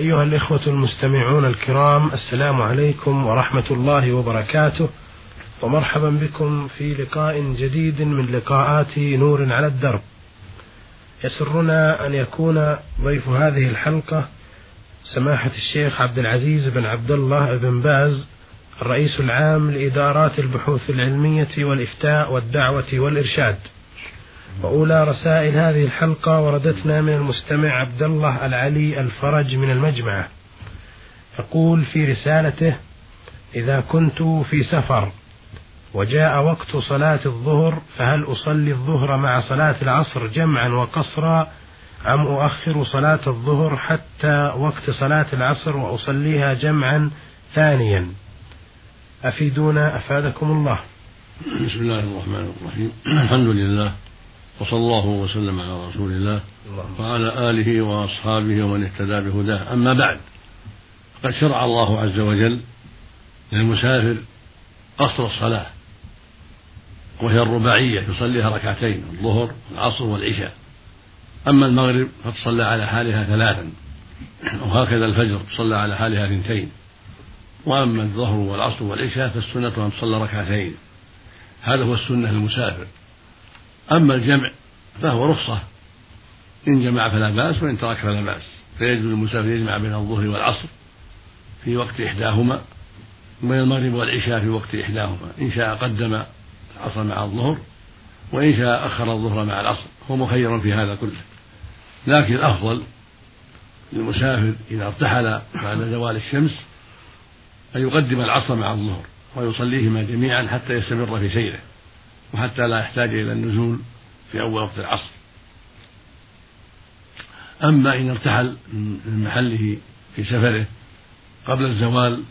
أيها الإخوة المستمعون الكرام السلام عليكم ورحمة الله وبركاته ومرحبا بكم في لقاء جديد من لقاءات نور على الدرب. يسرنا أن يكون ضيف هذه الحلقة سماحة الشيخ عبد العزيز بن عبد الله بن باز الرئيس العام لإدارات البحوث العلمية والإفتاء والدعوة والإرشاد. وأولى رسائل هذه الحلقة وردتنا من المستمع عبد الله العلي الفرج من المجمعة يقول في رسالته إذا كنت في سفر وجاء وقت صلاة الظهر فهل أصلي الظهر مع صلاة العصر جمعا وقصرا أم أؤخر صلاة الظهر حتى وقت صلاة العصر وأصليها جمعا ثانيا؟ أفيدونا أفادكم الله. بسم الله الرحمن الرحيم. الحمد لله وصلى الله وسلم على رسول الله وعلى آله وأصحابه ومن اهتدى بهداه. أما بعد قد شرع الله عز وجل للمسافر قصر الصلاة وهي الرباعية يصليها ركعتين الظهر والعصر والعشاء. أما المغرب فتصلى على حالها ثلاثا وهكذا الفجر تصلى على حالها اثنتين. وأما الظهر والعصر والعشاء فالسنة أن تصلى ركعتين. هذا هو السنة للمسافر. أما الجمع فهو رخصة. إن جمع فلا بأس وإن ترك فلا بأس. فيجب للمسافر يجمع بين الظهر والعصر في وقت إحداهما وبين المغرب والعشاء في وقت إحداهما. إن شاء قدم العصر مع الظهر وإن شاء أخر الظهر مع العصر. هو مخير في هذا كله. لكن الأفضل للمسافر إذا ارتحل بعد زوال الشمس أن يقدم العصر مع الظهر ويصليهما جميعا حتى يستمر في سيره وحتى لا يحتاج إلى النزول في أول وقت العصر. أما إن ارتحل من محله في سفره قبل الزوال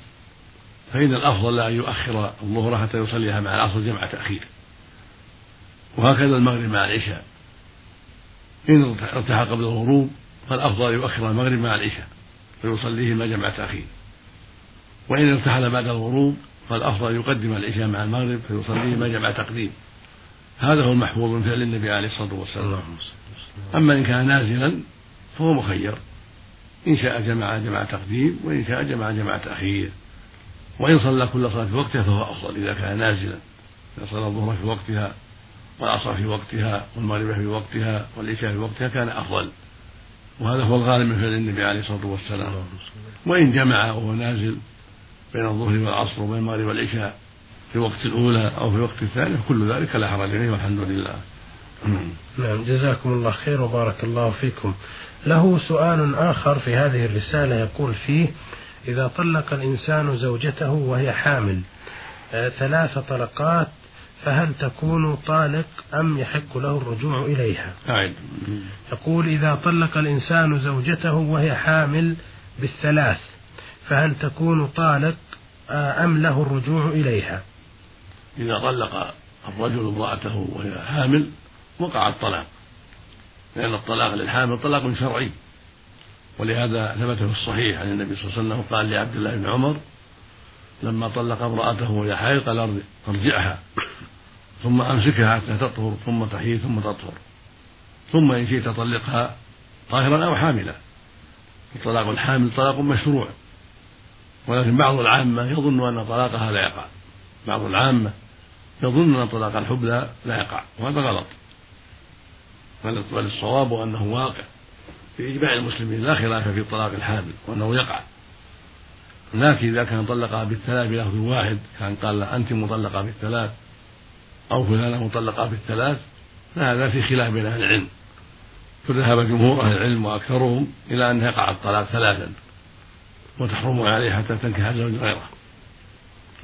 فإن الأفضل أن يؤخر الظهر حتى يصليها مع العصر جمع تأخير. وهكذا المغرب مع العشاء. إن ارتحل قبل الغروب فالأفضل يؤخر المغرب مع العشاء فيصليهما جمع تأخير. وإن ارتحل بعد الغروب فالأفضل يقدم العشاء مع المغرب فيصليهما جمع تقديم. هذا هو المحفوظ من فعل النبي عليه الصلاة والسلام. أما إن كان نازلا فهو مخير. إن شاء جمع جمع تقديم وإن شاء جمع جمع تأخير. وإن صلى كل صلاة في وقتها فهو أفضل إذا كان نازلا. إذا صلى الظهر في وقتها والعصر في وقتها والمغرب في وقتها والعشاء في وقتها كان أفضل. وهذا هو الغالب من فعل النبي عليه الصلاة والسلام. وإن جمع وهو نازل بين الظهر والعصر وبين المغرب والعشاء في الوقت الأولى أو في الوقت الثاني كل ذلك لا حرج فيه والحمد لله. نعم جزاكم الله خير وبارك الله فيكم. له سؤال آخر في هذه الرسالة يقول فيه إذا طلق الإنسان زوجته وهي حامل آه، ثلاث طلقات فهل تكون طالق أم يحق له الرجوع إليها؟ أعد. يقول إذا طلق الإنسان زوجته وهي حامل بالثلاث فهل تكون طالق آه، أم له الرجوع إليها؟ إذا طلق الرجل امرأته وهي حامل وقع الطلاق. لأن الطلاق للحامل طلاق شرعي. ولهذا ثبت في الصحيح عن النبي صلى الله عليه وسلم قال لعبد الله بن عمر لما طلق امرأته وهي حائض قال أرجعها. ثم أمسكها حتى تطهر ثم تحيي ثم تطهر. ثم إن شئت طلقها طاهرا أو حاملا. الطلاق الحامل طلاق مشروع. ولكن بعض العامة يظن أن طلاقها لا يقع. بعض العامة يظن أن طلاق الحبلى لا يقع وهذا غلط. بل الصواب أنه واقع. في إجماع المسلمين لا خلاف في طلاق الحامل وأنه يقع. لكن إذا كان طلقها بالثلاث بلفظ واحد كان قال أنت مطلقة بالثلاث أو فلانة مطلقة بالثلاث فهذا في خلاف بين أهل العلم. فذهب جمهور أهل العلم وأكثرهم إلى أن يقع الطلاق ثلاثا وتحرم عليه حتى تنكح زوج غيره.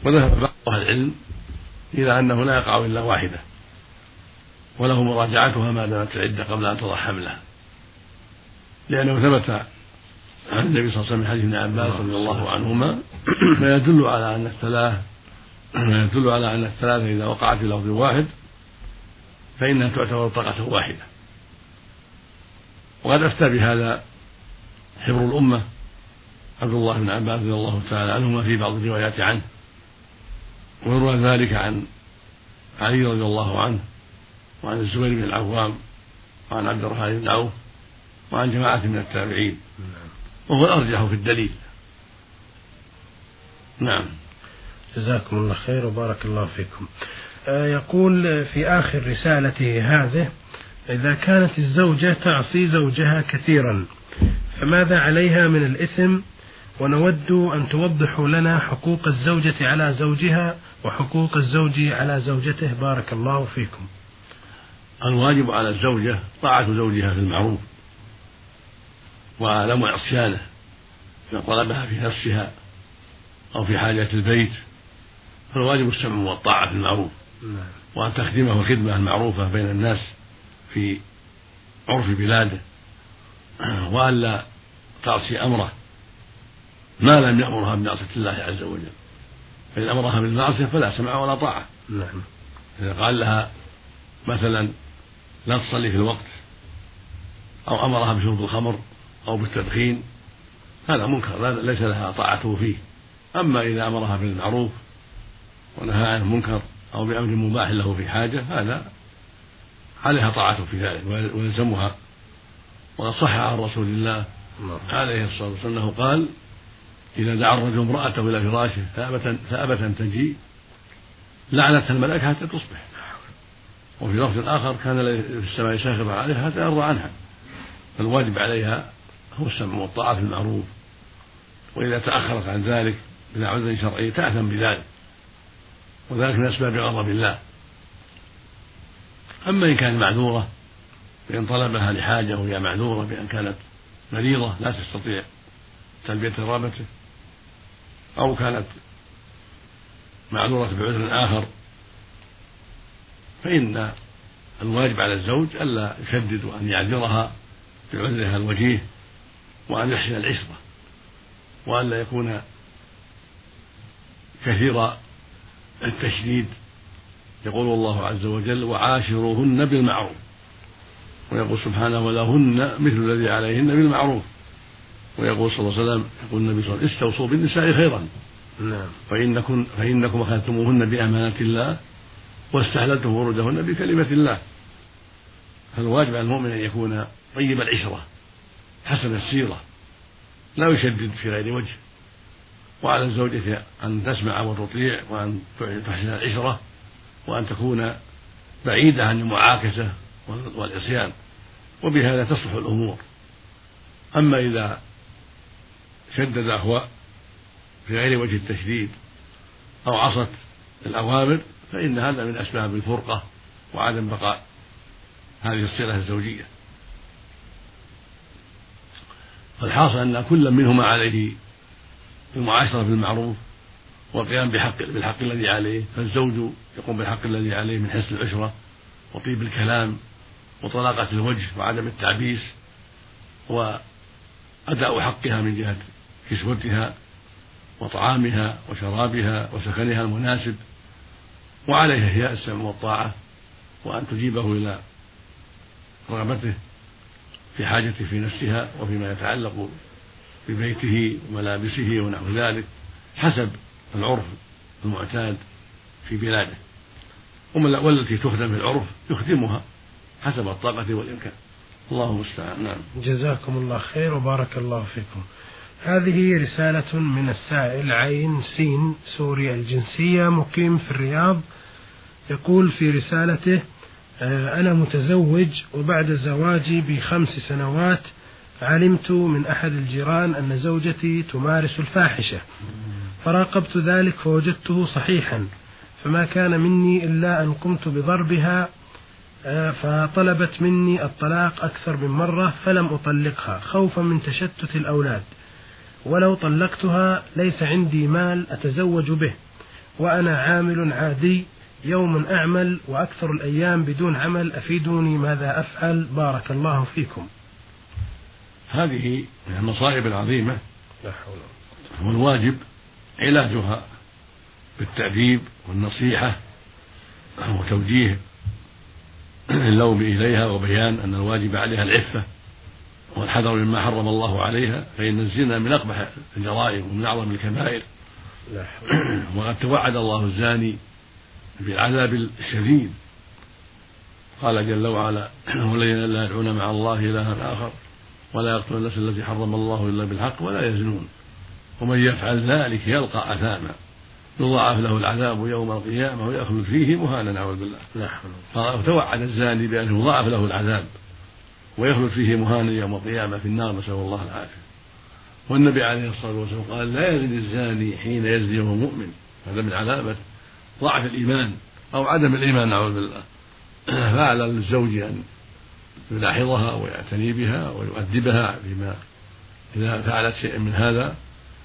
وذهب بعض أهل العلم إلى أنه لا يقع إلا واحدة وله مراجعتها ما دامت العدة قبل أن تضع حملها. لأنه ثبت عن النبي صلى الله عليه وسلم من حديث ابن عباس رضي الله عنهما ما يدل على أن الثلاث ما يدل على أن الثلاثة إذا وقعت في لفظ واحد فإنها تعتبر طاقة واحدة. وقد أفتى بهذا حبر الأمة عبد الله بن عباس رضي الله تعالى عنهما في بعض الروايات عنه. ويروى ذلك عن علي رضي الله عنه وعن الزبير بن العوام وعن عبد الرحمن بن عوف وعن جماعة من التابعين. وهو الأرجح في الدليل. نعم. جزاكم الله خير وبارك الله فيكم. آه، يقول في آخر رسالته هذه إذا كانت الزوجة تعصي زوجها كثيرا فماذا عليها من الإثم؟ ونود أن توضحوا لنا حقوق الزوجة على زوجها وحقوق الزوج على زوجته. بارك الله فيكم. الواجب على الزوجة طاعة زوجها في المعروف وعدم عصيانه إذا طلبها في نفسها أو في حاجة البيت فالواجب السمع والطاعة في المعروف نعم. وأن تخدمه الخدمة المعروفة بين الناس في عرف بلاده وألا تعصي أمره ما لم يأمرها بمعصية الله عز وجل. فإن أمرها بالمعصية فلا سمع ولا طاعة. نعم. إذا قال لها مثلا لا تصلي في الوقت أو أمرها بشرب الخمر أو بالتدخين هذا منكر ليس لها طاعته فيه. أما إذا أمرها بالمعروف ونهى عن المنكر أو بأمر مباح له في حاجة هذا عليها طاعته في ذلك ويلزمها. وقد صح عن رسول الله عليه الصلاة والسلام أنه قال إذا دعا الرجل امرأته إلى فراشه فأبت فأبت أن تجيء لعنتها الملائكة حتى تصبح. وفي لفظ آخر كان في السماء ساخطا عليها حتى يرضى عنها. فالواجب عليها هو السمع والطاعة في المعروف. وإذا تأخرت عن ذلك بلا عذر شرعي تأثم بذلك. وذلك من أسباب غضب الله. أما إن كانت معذورة بأن طلبها لحاجة وهي معذورة بأن كانت مريضة لا تستطيع تلبية رغبته. أو كانت معذورة بعذر آخر فإن الواجب على الزوج ألا يشدد وأن يعذرها بعذرها الوجيه وأن يحسن العشرة وألا يكون كثير التشديد. يقول الله عز وجل وعاشروهن بالمعروف ويقول سبحانه ولهن مثل الذي عليهن بالمعروف ويقول صلى الله عليه وسلم يقول النبي صلى الله عليه وسلم استوصوا بالنساء خيرا. نعم. فإنكم فإنكم أخذتموهن بأمانة الله واستحللتم فروجهن بكلمة الله. فالواجب على المؤمن أن يكون طيب العشرة حسن السيرة لا يشدد في غير وجه. وعلى الزوجة أن تسمع وتطيع وأن تحسن العشرة وأن تكون بعيدة عن المعاكسة والعصيان وبهذا تصلح الأمور. أما إذا شدد هو في غير وجه التشديد أو عصت الأوامر فإن هذا من أسباب الفرقة وعدم بقاء هذه الصلة الزوجية. فالحاصل أن كل منهما عليه المعاشرة بالمعروف والقيام بحق بالحق الذي عليه فالزوج يقوم بالحق الذي عليه من حسن العشرة وطيب الكلام وطلاقة الوجه وعدم التعبيس وأداء حقها من جهة كسوتها وطعامها وشرابها وسكنها المناسب وعليها هي السمع والطاعة وأن تجيبه إلى رغبته في حاجته في نفسها وفيما يتعلق ببيته وملابسه ونحو ذلك حسب العرف المعتاد في بلاده. والتي تخدم في العرف يخدمها حسب الطاقة والإمكان. الله المستعان نعم. جزاكم الله خير وبارك الله فيكم. هذه رسالة من السائل عين سين سوري الجنسية مقيم في الرياض يقول في رسالته آه، أنا متزوج وبعد زواجي بخمس سنوات علمت من أحد الجيران أن زوجتي تمارس الفاحشة. فراقبت ذلك فوجدته صحيحا فما كان مني إلا أن قمت بضربها آه، فطلبت مني الطلاق أكثر من مرة فلم أطلقها خوفا من تشتت الأولاد. ولو طلقتها ليس عندي مال أتزوج به وأنا عامل عادي يوم أعمل وأكثر الأيام بدون عمل أفيدوني ماذا أفعل؟ بارك الله فيكم. هذه من المصائب العظيمة لا حول والواجب علاجها بالتأديب والنصيحة وتوجيه اللوم إليها وبيان أن الواجب عليها العفة. والحذر مما حرم الله عليها فإن الزنا من أقبح الجرائم ومن أعظم الكبائر. وقد توعد الله الزاني بالعذاب الشديد. قال جل وعلا والذين لا يدعون مع الله إلها آخر ولا يقتل النفس التي حرم الله إلا بالحق ولا يزنون. ومن يفعل ذلك يلقى أثاما. يضاعف له العذاب يوم القيامة ويخلد فيه مهانا نعوذ بالله. نعم فتوعد الزاني بأنه يضاعف له العذاب. ويخلد فيه مهانا يوم القيامة في النار نسأل الله العافية. والنبي عليه الصلاة والسلام قال لا يزني الزاني حين يزني وهو مؤمن. هذا من علامة ضعف الإيمان أو عدم الإيمان نعوذ بالله. فعلى الزوج أن يلاحظها ويعتني بها ويؤدبها بما إذا فعلت شيئا من هذا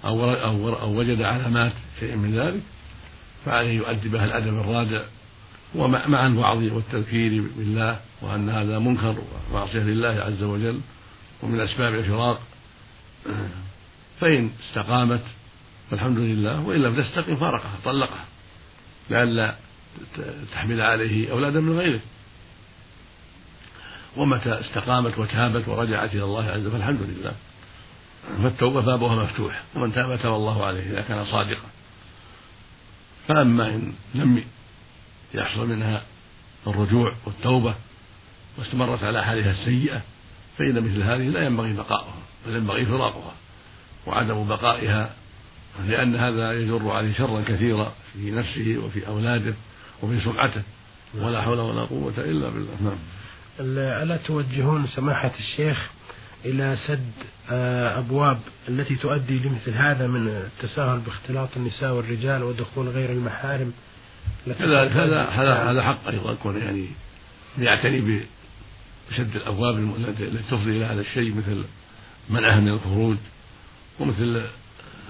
أو أو وجد علامات شيء من ذلك فعليه يؤدبها الأدب الرادع ومع الوعظ والتذكير بالله وأن هذا منكر ومعصية لله عز وجل ومن أسباب الفراق فإن استقامت فالحمد لله وإن لم تستقم فارقها طلقها لئلا تحمل عليه أولادا من غيره. ومتى استقامت وتابت ورجعت إلى الله عز وجل فالحمد لله. فالتوبة بابها مفتوح ومن تاب تاب الله عليه إذا كان صادقا. فأما إن لم يحصل منها الرجوع والتوبة واستمرت على حالها السيئة فإن مثل هذه لا ينبغي بقاؤها بل ينبغي فراقها وعدم بقائها لأن هذا يجر عليه شرا كثيرا في نفسه وفي أولاده وفي سمعته ولا حول ولا قوة إلا بالله. نعم. ألا توجهون سماحة الشيخ إلى سد آه، أبواب التي تؤدي لمثل هذا من التساهل باختلاط النساء والرجال ودخول غير المحارم؟ هذا هذا هذا. هذا حق أيضا كون يعني يعتني بسد الأبواب التي تفضي إلى هذا الشيء مثل منعها من الخروج ومثل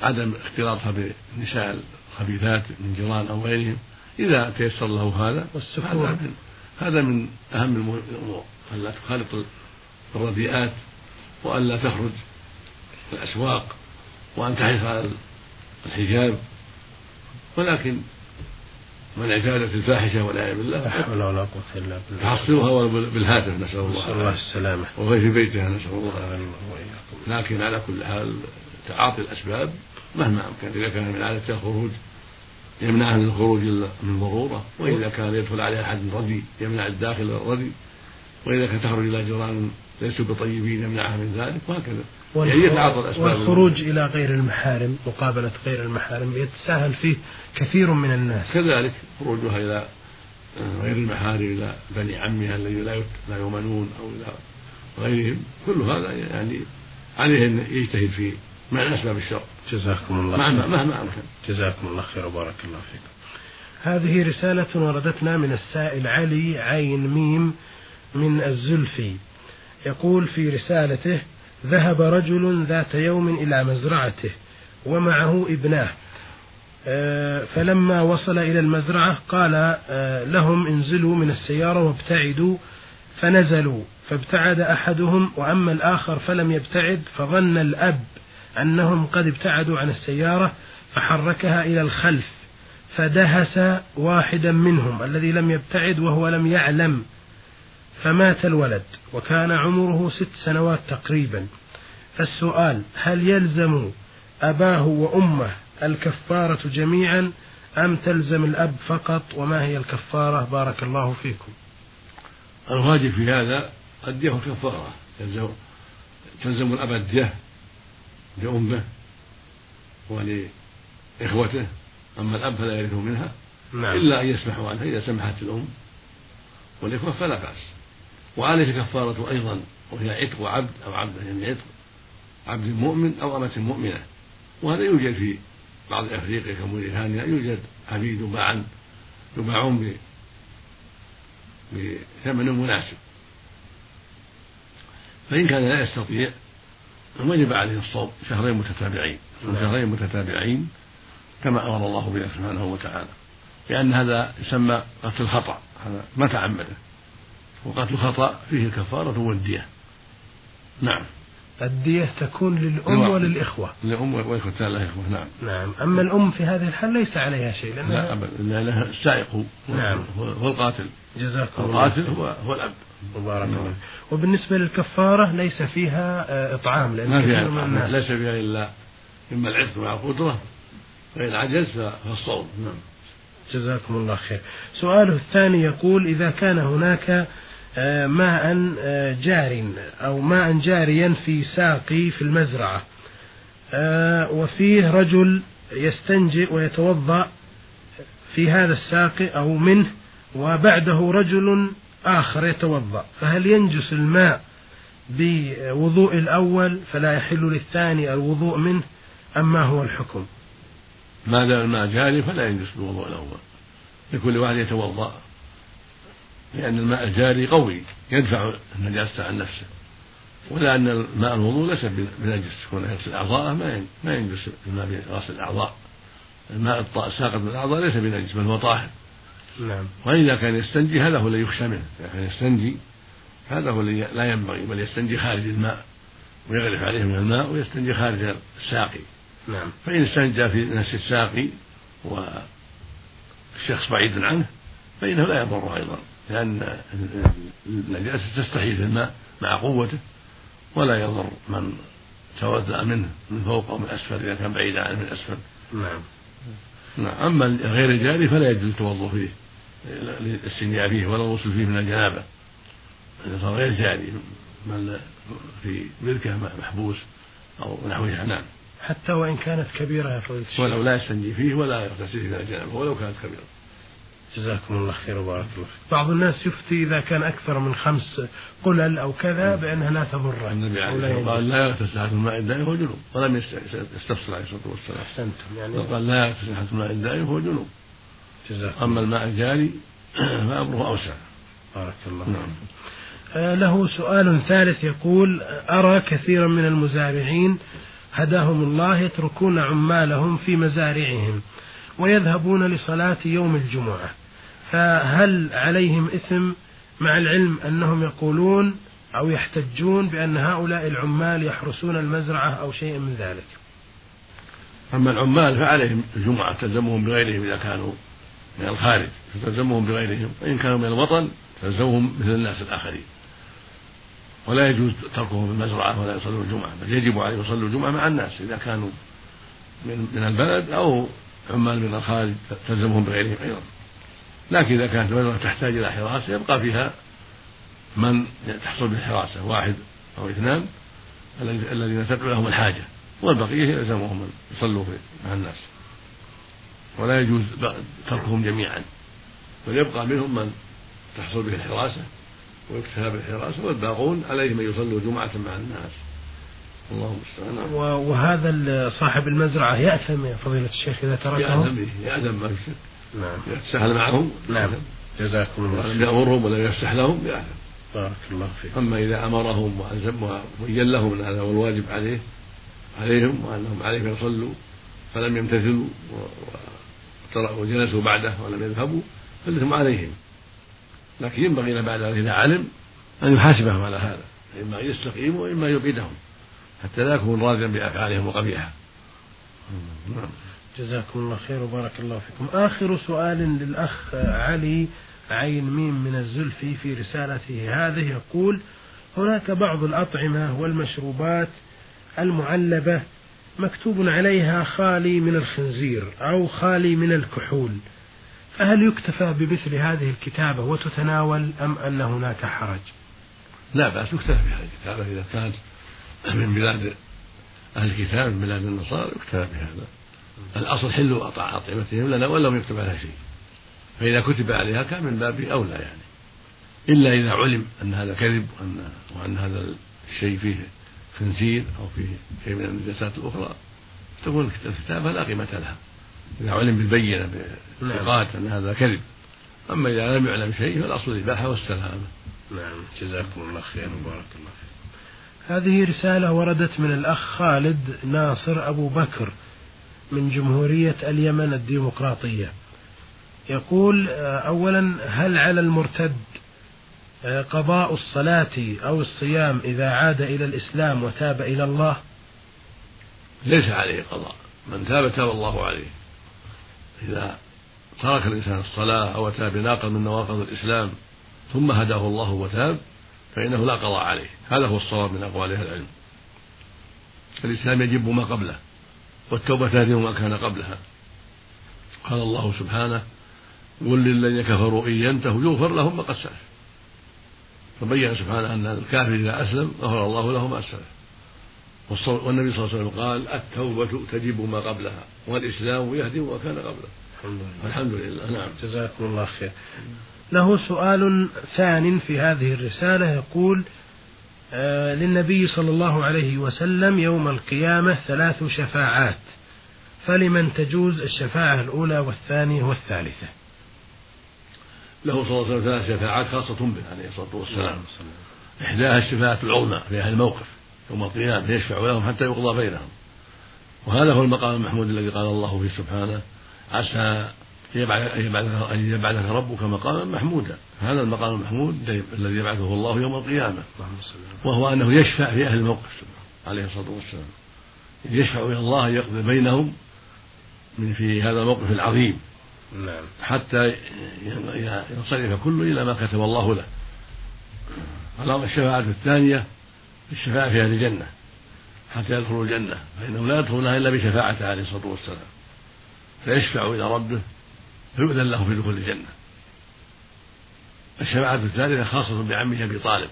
عدم اختلاطها بالنساء الخبيثات من جيران أو غيرهم. إذا تيسر له هذا والسفور هذا من أهم الأمور ألا تخالط الرديئات وألا تخرج الأسواق وأن تحرص على الحجاب. ولكن من اعتادت الفاحشة والعياذ بالله. لا حول ولا قوة إلا بالله. تحصلها بالهاتف نسأل الله نسأل الله السلامة. وغير في بيتها نسأل الله لكن على كل حال تعاطي الأسباب مهما أمكن. إذا كان من عادة الخروج يمنعها من الخروج من ضرورة. وإذا كان يدخل عليها أحد ردي يمنع الداخل الردي وإذا كانت تخرج إلى جيران ليسوا بطيبين يمنعها من ذلك وهكذا. يعني يتعاطى الأسباب والخروج إلى غير المحارم مقابلة غير المحارم يتساهل فيه كثير من الناس. كذلك خروجها إلى غير المحارم إلى بني عمها الذين لا لا يؤمنون أو إلى غيرهم. كل هذا يعني عليه أن يجتهد في مع أسباب الشر. جزاكم الله مهما مهما أمكن. جزاكم الله خير وبارك الله فيكم. هذه رسالة وردتنا من السائل علي عين ميم من الزلفي. يقول في رسالته ذهب رجل ذات يوم إلى مزرعته ومعه ابناه. آه، فلما وصل إلى المزرعة قال آه، لهم انزلوا من السيارة وابتعدوا. فنزلوا فابتعد أحدهم وأما الآخر فلم يبتعد فظن الأب أنهم قد ابتعدوا عن السيارة فحركها إلى الخلف فدهس واحدا منهم الذي لم يبتعد وهو لم يعلم. فمات الولد وكان عمره ست سنوات تقريبا. فالسؤال هل يلزم أباه وأمه الكفارة جميعا أم تلزم الأب فقط؟ وما هي الكفارة؟ بارك الله فيكم. الواجب في هذا الدية كفارة تلزم تلزم الأب الدية لأمه ولإخوته أما الأب فلا يرث منها نعم. إلا أن يسمحوا عنها. إذا سمحت الأم والإخوة فلا بأس. وعليه كفارة أيضا وهي عتق عبد أو عبد يعني عتق عبد مؤمن أو أمة مؤمنة. وهذا يوجد في بعض أفريقيا كموريتانيا يوجد عبيد باعا يباعون بثمن مناسب. فإن كان لا يستطيع وجب عليه الصوم شهرين متتابعين. شهرين متتابعين كما أمر الله به سبحانه وتعالى. لأن هذا يسمى قتل الخطأ هذا ما تعمده. وقتل الخطأ فيه الكفارة والدية. نعم. الدية تكون للأم نعم. وللإخوة. للأم والإخوة لا إخوة نعم. نعم. أما الأم في هذه الحال ليس عليها شيء لأنها لا أبدا لها السائق نعم. هو القاتل. جزاكم الله القاتل هو, هو الأب. الله نعم. وبالنسبة للكفارة ليس فيها آه، إطعام لأن ما فيها إطعام ليس فيها إلا إما العتق مع القدرة فإن عجز فالصوم. نعم. جزاكم الله خير. سؤاله الثاني يقول إذا كان هناك ماء آه، جار أو ماء جاريا في ساقي في المزرعة. آه، وفيه رجل يستنجئ ويتوضأ في هذا الساقي أو منه وبعده رجل آخر يتوضأ. فهل ينجس الماء بوضوء الأول فلا يحل للثاني الوضوء منه أم ما هو الحكم؟ ما دام الماء جاري فلا ينجس بالوضوء الأول. لكل واحد يتوضأ. لأن الماء الجاري قوي يدفع النجاسة عن نفسه. ولا أن الماء الوضوء ليس بنجس كونه يغسل أعضاءه ما ما ينجس الماء بغسل الأعضاء. الماء الساقط من الأعضاء ليس بنجس بل هو طاهر. نعم. وإذا كان يستنجي هذا هو الذي يخشى منه. إذا كان يستنجي هذا هو الذي لا ينبغي بل يستنجي خارج الماء ويغرف عليه من الماء ويستنجي خارج الساقي. نعم. فإن استنجى في نفس الساقي والشخص بعيد عنه فإنه لا يضر أيضا. لأن النجاسة تستحيل في الماء مع قوته ولا يضر من توضأ منه من فوق أو من أسفل إذا كان بعيدا عنه من أسفل نعم. نعم. أما غير الجاري فلا يجوز التوضؤ فيه للاستنجاء فيه ولا الغسل فيه من الجنابة. إذا صار غير جاري من في بركة محبوس أو نحوها نعم حتى وإن كانت كبيرة يا فضيلة ولو لا يستنجي فيه ولا يغتسل فيه من الجنابة ولو كانت كبيرة. جزاكم الله خير وبارك الله فيك. بعض الناس يفتي إذا كان أكثر من خمس قلل أو كذا بأنها لا تضر. النبي عليه الصلاة والسلام قال لا يغتسل أحد الماء الدائم وهو جنوب. ولم يستفسر عليه الصلاة والسلام. أحسنتم. يعني قال لا يغتسل أحد الماء الدائم وهو جنوب. جزاكم أما الماء الجاري فأمره أوسع. بارك الله نعم. آه، له سؤال ثالث يقول أرى كثيرا من المزارعين هداهم الله يتركون عمالهم في مزارعهم ويذهبون لصلاة يوم الجمعة. فهل عليهم إثم مع العلم أنهم يقولون أو يحتجون بأن هؤلاء العمال يحرسون المزرعة أو شيء من ذلك؟ أما العمال فعليهم الجمعة تلزمهم بغيرهم إذا كانوا من الخارج فتلزمهم بغيرهم. وإن كانوا من الوطن تلزمهم مثل الناس الآخرين. ولا يجوز تركهم في المزرعة ولا يصلوا الجمعة بل يجب عليهم يصلوا الجمعة مع الناس إذا كانوا من من البلد أو عمال من الخارج تلزمهم بغيرهم أيضا. لكن إذا كانت المزرعة تحتاج إلى حراسة يبقى فيها من تحصل بالحراسة واحد أو اثنان الذين تدعو لهم الحاجة والبقية يلزمهم أن يصلوا مع الناس. ولا يجوز تركهم جميعا. بل يبقى منهم من تحصل به الحراسة ويكتفى بالحراسة والباقون عليهم أن يصلوا جمعة مع الناس. الله المستعان وهذا صاحب المزرعة يأثم يا فضيلة الشيخ إذا تركه؟ يأثم به يأثم ما في شك نعم. يتساهل معهم. نعم. جزاكم الله ولم يأمرهم ولم يفسح لهم يأثم بارك الله فيك. أما إذا أمرهم وبين لهم أن هذا هو الواجب عليه عليهم وأنهم عليهم يصلوا فلم يمتثلوا وجلسوا بعده ولم يذهبوا فالإثم عليهم. لكن ينبغي له بعد ذلك إذا علم أن يحاسبهم على هذا. إما أن يستقيموا وإما يبعدهم حتى لا يكون راضيا بأفعالهم وقبيحة. نعم. جزاكم الله خير وبارك الله فيكم. آخر سؤال للأخ علي عين ميم من الزلفي في رسالته هذه يقول هناك بعض الأطعمة والمشروبات المعلبة مكتوب عليها خالي من الخنزير أو خالي من الكحول فهل يكتفى بمثل هذه الكتابة وتتناول أم أن هناك حرج؟ لا بأس يكتفى بهذه الكتابة إذا كانت من بلاد أهل الكتاب من بلاد النصارى يكتفى بهذا. الأصل حل أطعمتهم لنا ولم يكتب عليها شيء. فإذا كتب عليها كان من باب أولى يعني. إلا إذا علم أن هذا كذب وأن, وأن هذا الشيء فيه خنزير أو فيه شيء من النجاسات الأخرى تكون الكتابة لا قيمة لها. إذا علم بالبينة بالثقات أن هذا كذب. أما إذا لم يعلم شيء فالأصل الإباحة والسلامة نعم. جزاكم الله خيرا وبارك الله فيك هذه رسالة وردت من الأخ خالد ناصر أبو بكر. من جمهورية اليمن الديمقراطية. يقول آه، أولا هل على المرتد آه، قضاء الصلاة أو الصيام إذا عاد إلى الإسلام وتاب إلى الله؟ ليس عليه قضاء. من تاب تاب الله عليه. إذا ترك الإنسان الصلاة أو أتى بناقض من نواقض الإسلام ثم هداه الله وتاب فإنه لا قضاء عليه. هذا هو الصواب من أقوال أهل العلم. الإسلام يجب ما قبله. والتوبة تهدم ما كان قبلها. قال الله سبحانه قل للذين كفروا إن ينتهوا يغفر لهم ما قد سلف. فبين سبحانه أن الكافر إذا أسلم غفر الله له ما أسلف والنبي صلى الله عليه وسلم قال التوبة تجب ما قبلها والإسلام يهدم ما كان قبله. الحمد لله. نعم. جزاكم الله خير له سؤال ثان في هذه الرسالة يقول للنبي صلى الله عليه وسلم يوم القيامة ثلاث شفاعات. فلمن تجوز الشفاعة الأولى والثانية والثالثة؟ له صلى الله عليه وسلم ثلاث شفاعات خاصة به عليه الصلاة والسلام. إحداها الشفاعة العظمى في أهل الموقف يوم القيامة يشفع لهم حتى يقضى بينهم. وهذا هو المقام المحمود الذي قال الله فيه سبحانه عسى أن يبعثك ربك مقاما محمودا. هذا المقام المحمود الذي يبعثه الله يوم القيامة. وهو أنه يشفع في أهل الموقف. عليه الصلاة والسلام. يشفع إلى الله يقضي بينهم من في هذا الموقف العظيم. نعم. حتى ينصرف كل إلى ما كتب الله له. اللهم الشفاعة الثانية الشفاعة في أهل الجنة. حتى يدخلوا الجنة. فإنهم لا يدخلونها إلا بشفاعته عليه الصلاة والسلام. فيشفع إلى ربه فيؤذن له في دخول الجنة. الشفاعة الثالثة خاصة بعمه أبي طالب.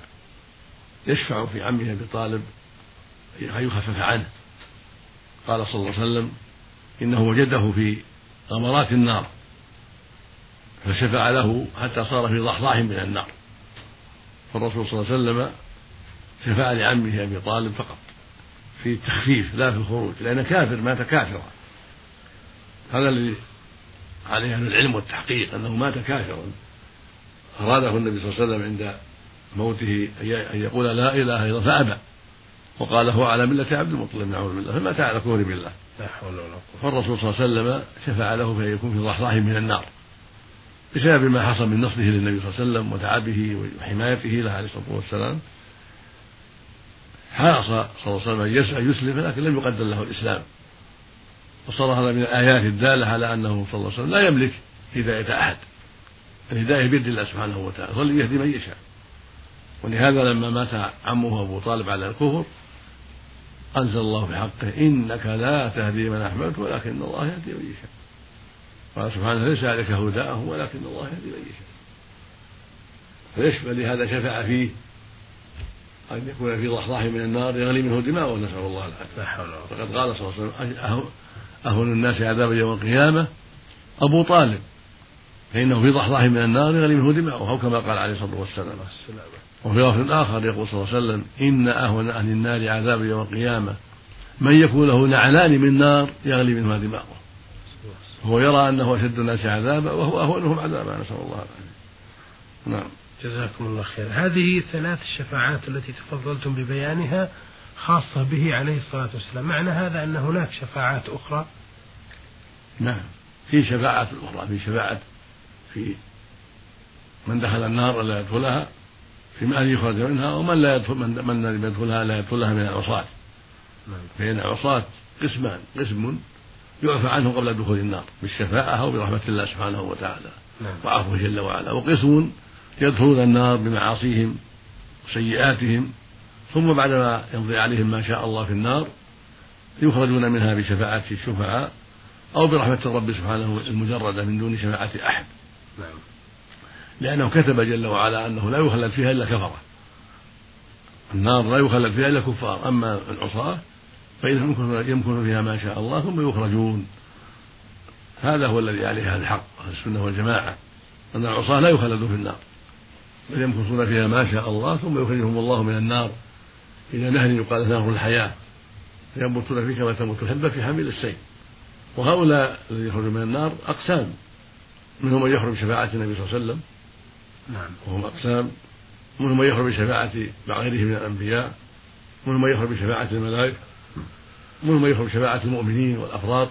يشفع في عمه أبي طالب يخفف عنه. قال صلى الله عليه وسلم إنه وجده في غمرات النار. فشفع له حتى صار في ضحضاح من النار. فالرسول صلى الله عليه وسلم شفع لعمه أبي طالب فقط. في التخفيف لا في الخروج لأن كافر مات كافرا. هذا الذي عليه أهل العلم والتحقيق أنه مات كافرا. أراده النبي صلى الله عليه وسلم عند موته أن يقول لا إله إلا الله فأبى. وقال هو على ملة عبد المطلب نعوذ بالله. فمات على كفر بالله؟ لا حول ولا قوة. فالرسول صلى الله عليه وسلم شفع له فيكون يكون في ضحضاح من النار. بسبب ما حصل من نصره للنبي صلى الله عليه وسلم وتعبه وحمايته له عليه الصلاة والسلام حرص صلى الله عليه وسلم أن يسلم لكن لم يقدر له الإسلام. وصار هذا من الآيات الدالة على أنه صلى الله عليه وسلم لا يملك هداية أحد. الهداية بيد الله سبحانه وتعالى هو الذي يهدي من يشاء. ولهذا لما مات عمه أبو طالب على الكفر أنزل الله في حقه إنك لا تهدي من أحببت ولكن الله يهدي من يشاء. قال سبحانه ليس عليك هداهم ولكن الله يهدي من يشاء. فيشفى لهذا شفع فيه أن يكون في ضحضاح من النار يغلي منه دماؤه نسأل الله العافية. فقد قال صلى الله عليه وسلم أهون الناس عذابا يوم القيامة أبو طالب. فإنه في ضحضاح من النار يغلي منه دماؤه أو كما قال عليه الصلاة والسلام. وفي لفظ آخر يقول صلى الله عليه وسلم إن أهون أهل النار عذابا يوم القيامة. من يكون له نعلان من نار يغلي منهما دماغه هو يرى أنه أشد الناس عذابا وهو أهونهم عذابا نسأل الله العافية. نعم. جزاكم الله خير. هذه ثلاث الشفاعات التي تفضلتم ببيانها خاصة به عليه الصلاة والسلام. معنى هذا أن هناك شفاعات أخرى؟ نعم في شفاعات أخرى في شفاعة في من دخل النار لا يدخلها في من يخرج منها ومن لا يدخل من, من لم يدخلها لا يدخلها من العصاة. نعم. فإن العصاة قسمان قسم يعفى عنه قبل دخول النار بالشفاعة أو برحمة الله سبحانه وتعالى. نعم. وعفوه جل وعلا. وقسم يدخلون النار بمعاصيهم وسيئاتهم. ثم بعدما يمضي عليهم ما شاء الله في النار يخرجون منها بشفاعة الشفعاء أو برحمة الرب سبحانه المجردة من دون شفاعة أحد. نعم. لأنه كتب جل وعلا أنه لا يخلد فيها إلا كفرة. النار لا يخلد فيها إلا كفار. أما العصاة فإنهم يمكن فيها ما شاء الله ثم يخرجون. هذا هو الذي عليه أهل الحق أهل السنة والجماعة أن العصاة لا يخلدون في النار بل يمكثون فيها ما شاء الله ثم يخرجهم الله من النار. إلى نهر يقال نهر الحياة فينبتون فيه كما تنبت الحبة في حميل السيل. وهؤلاء الذين يخرجون من النار أقسام منهم من يخرج بشفاعة النبي صلى الله عليه وسلم نعم. وهم أقسام. منهم من يخرج بشفاعة غيره من الأنبياء منهم من يخرج بشفاعة الملائكة منهم من يخرج بشفاعة المؤمنين والأفراط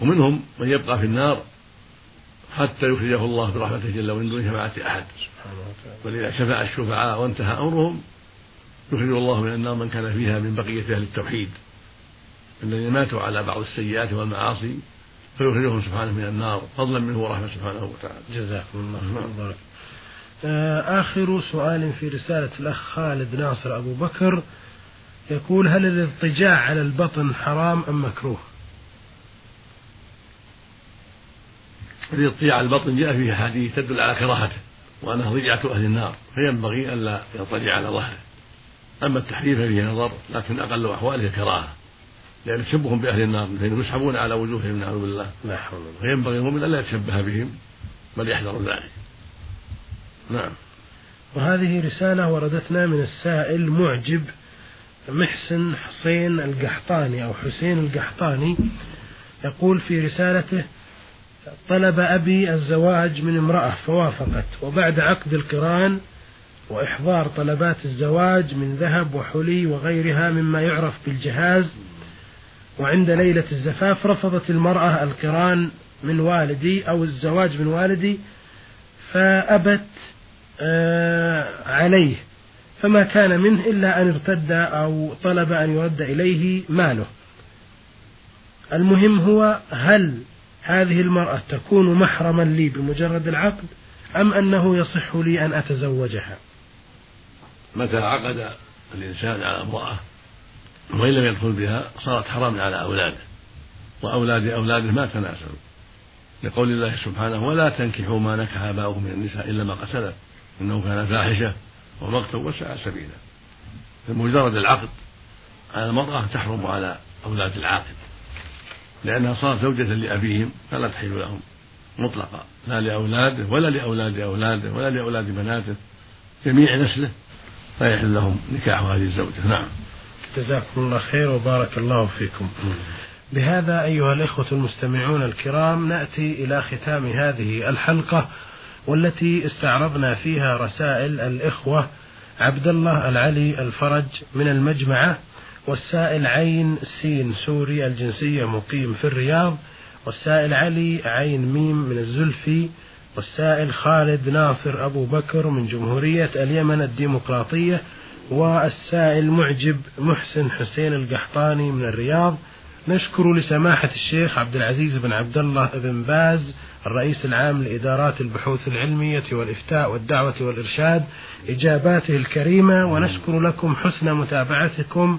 ومنهم من يبقى في النار حتى يخرجه الله برحمته جل وعلا من دون شفاعة أحد. ولذا شفع الشفعاء وانتهى أمرهم يخرج الله من النار من كان فيها من بقية أهل التوحيد. الذين ماتوا على بعض السيئات والمعاصي فيخرجهم سبحانه من النار فضلا منه ورحمة سبحانه وتعالى. جزاكم الله خيرا. آه، آخر سؤال في رسالة الأخ خالد ناصر أبو بكر يقول هل الاضطجاع على البطن حرام أم مكروه؟ الاضطجاع على البطن جاء فيه أحاديث تدل على كراهته وأنها رجعة أهل النار فينبغي ألا يضطجع على ظهره. أما التحريم فيه نظر لكن أقل أحواله كراهة لأن تشبههم بأهل النار فإنهم يسحبون على وجوههم نعوذ بالله. لا حول ولا فينبغي المؤمن ألا يتشبه بهم بل يحذر ذلك. نعم. وهذه رسالة وردتنا من السائل معجب محسن حسين القحطاني أو حسين القحطاني يقول في رسالته طلب أبي الزواج من امرأة فوافقت وبعد عقد القران وإحضار طلبات الزواج من ذهب وحلي وغيرها مما يعرف بالجهاز. وعند ليلة الزفاف رفضت المرأة القران من والدي أو الزواج من والدي فأبت آه، عليه. فما كان منه إلا أن ارتد أو طلب أن يرد إليه ماله. المهم هو هل هذه المرأة تكون محرما لي بمجرد العقد أم أنه يصح لي أن أتزوجها؟ متى عقد الإنسان على امرأة وإن لم يدخل بها صارت حراما على أولاده وأولاد أولاده ما تناسلوا لقول الله سبحانه ولا تنكحوا ما نكح آباؤكم من النساء إلا ما قد إنه كان فاحشة ومقتا وساء سبيلا. بمجرد العقد على المرأة تحرم على أولاد العاقل لأنها صارت زوجة لأبيهم فلا تحل لهم مطلقا لا لأولاده ولا لأولاد أولاده ولا لأولاد بناته جميع نسله لا يحل لهم نكاح هذه الزوجة. نعم. جزاكم الله خير وبارك الله فيكم. بهذا أيها الإخوة المستمعون الكرام نأتي إلى ختام هذه الحلقة والتي استعرضنا فيها رسائل الإخوة عبد الله العلي الفرج من المجمعة والسائل عين سين سوري الجنسية مقيم في الرياض والسائل علي عين ميم من الزلفي والسائل خالد ناصر أبو بكر من جمهورية اليمن الديمقراطية والسائل معجب محسن حسين القحطاني من الرياض. نشكر لسماحة الشيخ عبد العزيز بن عبد الله بن باز الرئيس العام لإدارات البحوث العلمية والإفتاء والدعوة والإرشاد إجاباته الكريمة ونشكر لكم حسن متابعتكم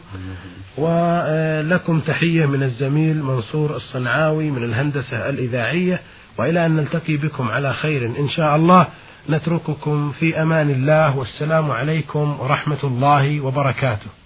ولكم تحية من الزميل منصور الصنعاوي من الهندسة الإذاعية. وإلى أن نلتقي بكم على خير إن شاء الله. نترككم في أمان الله والسلام عليكم ورحمة الله وبركاته.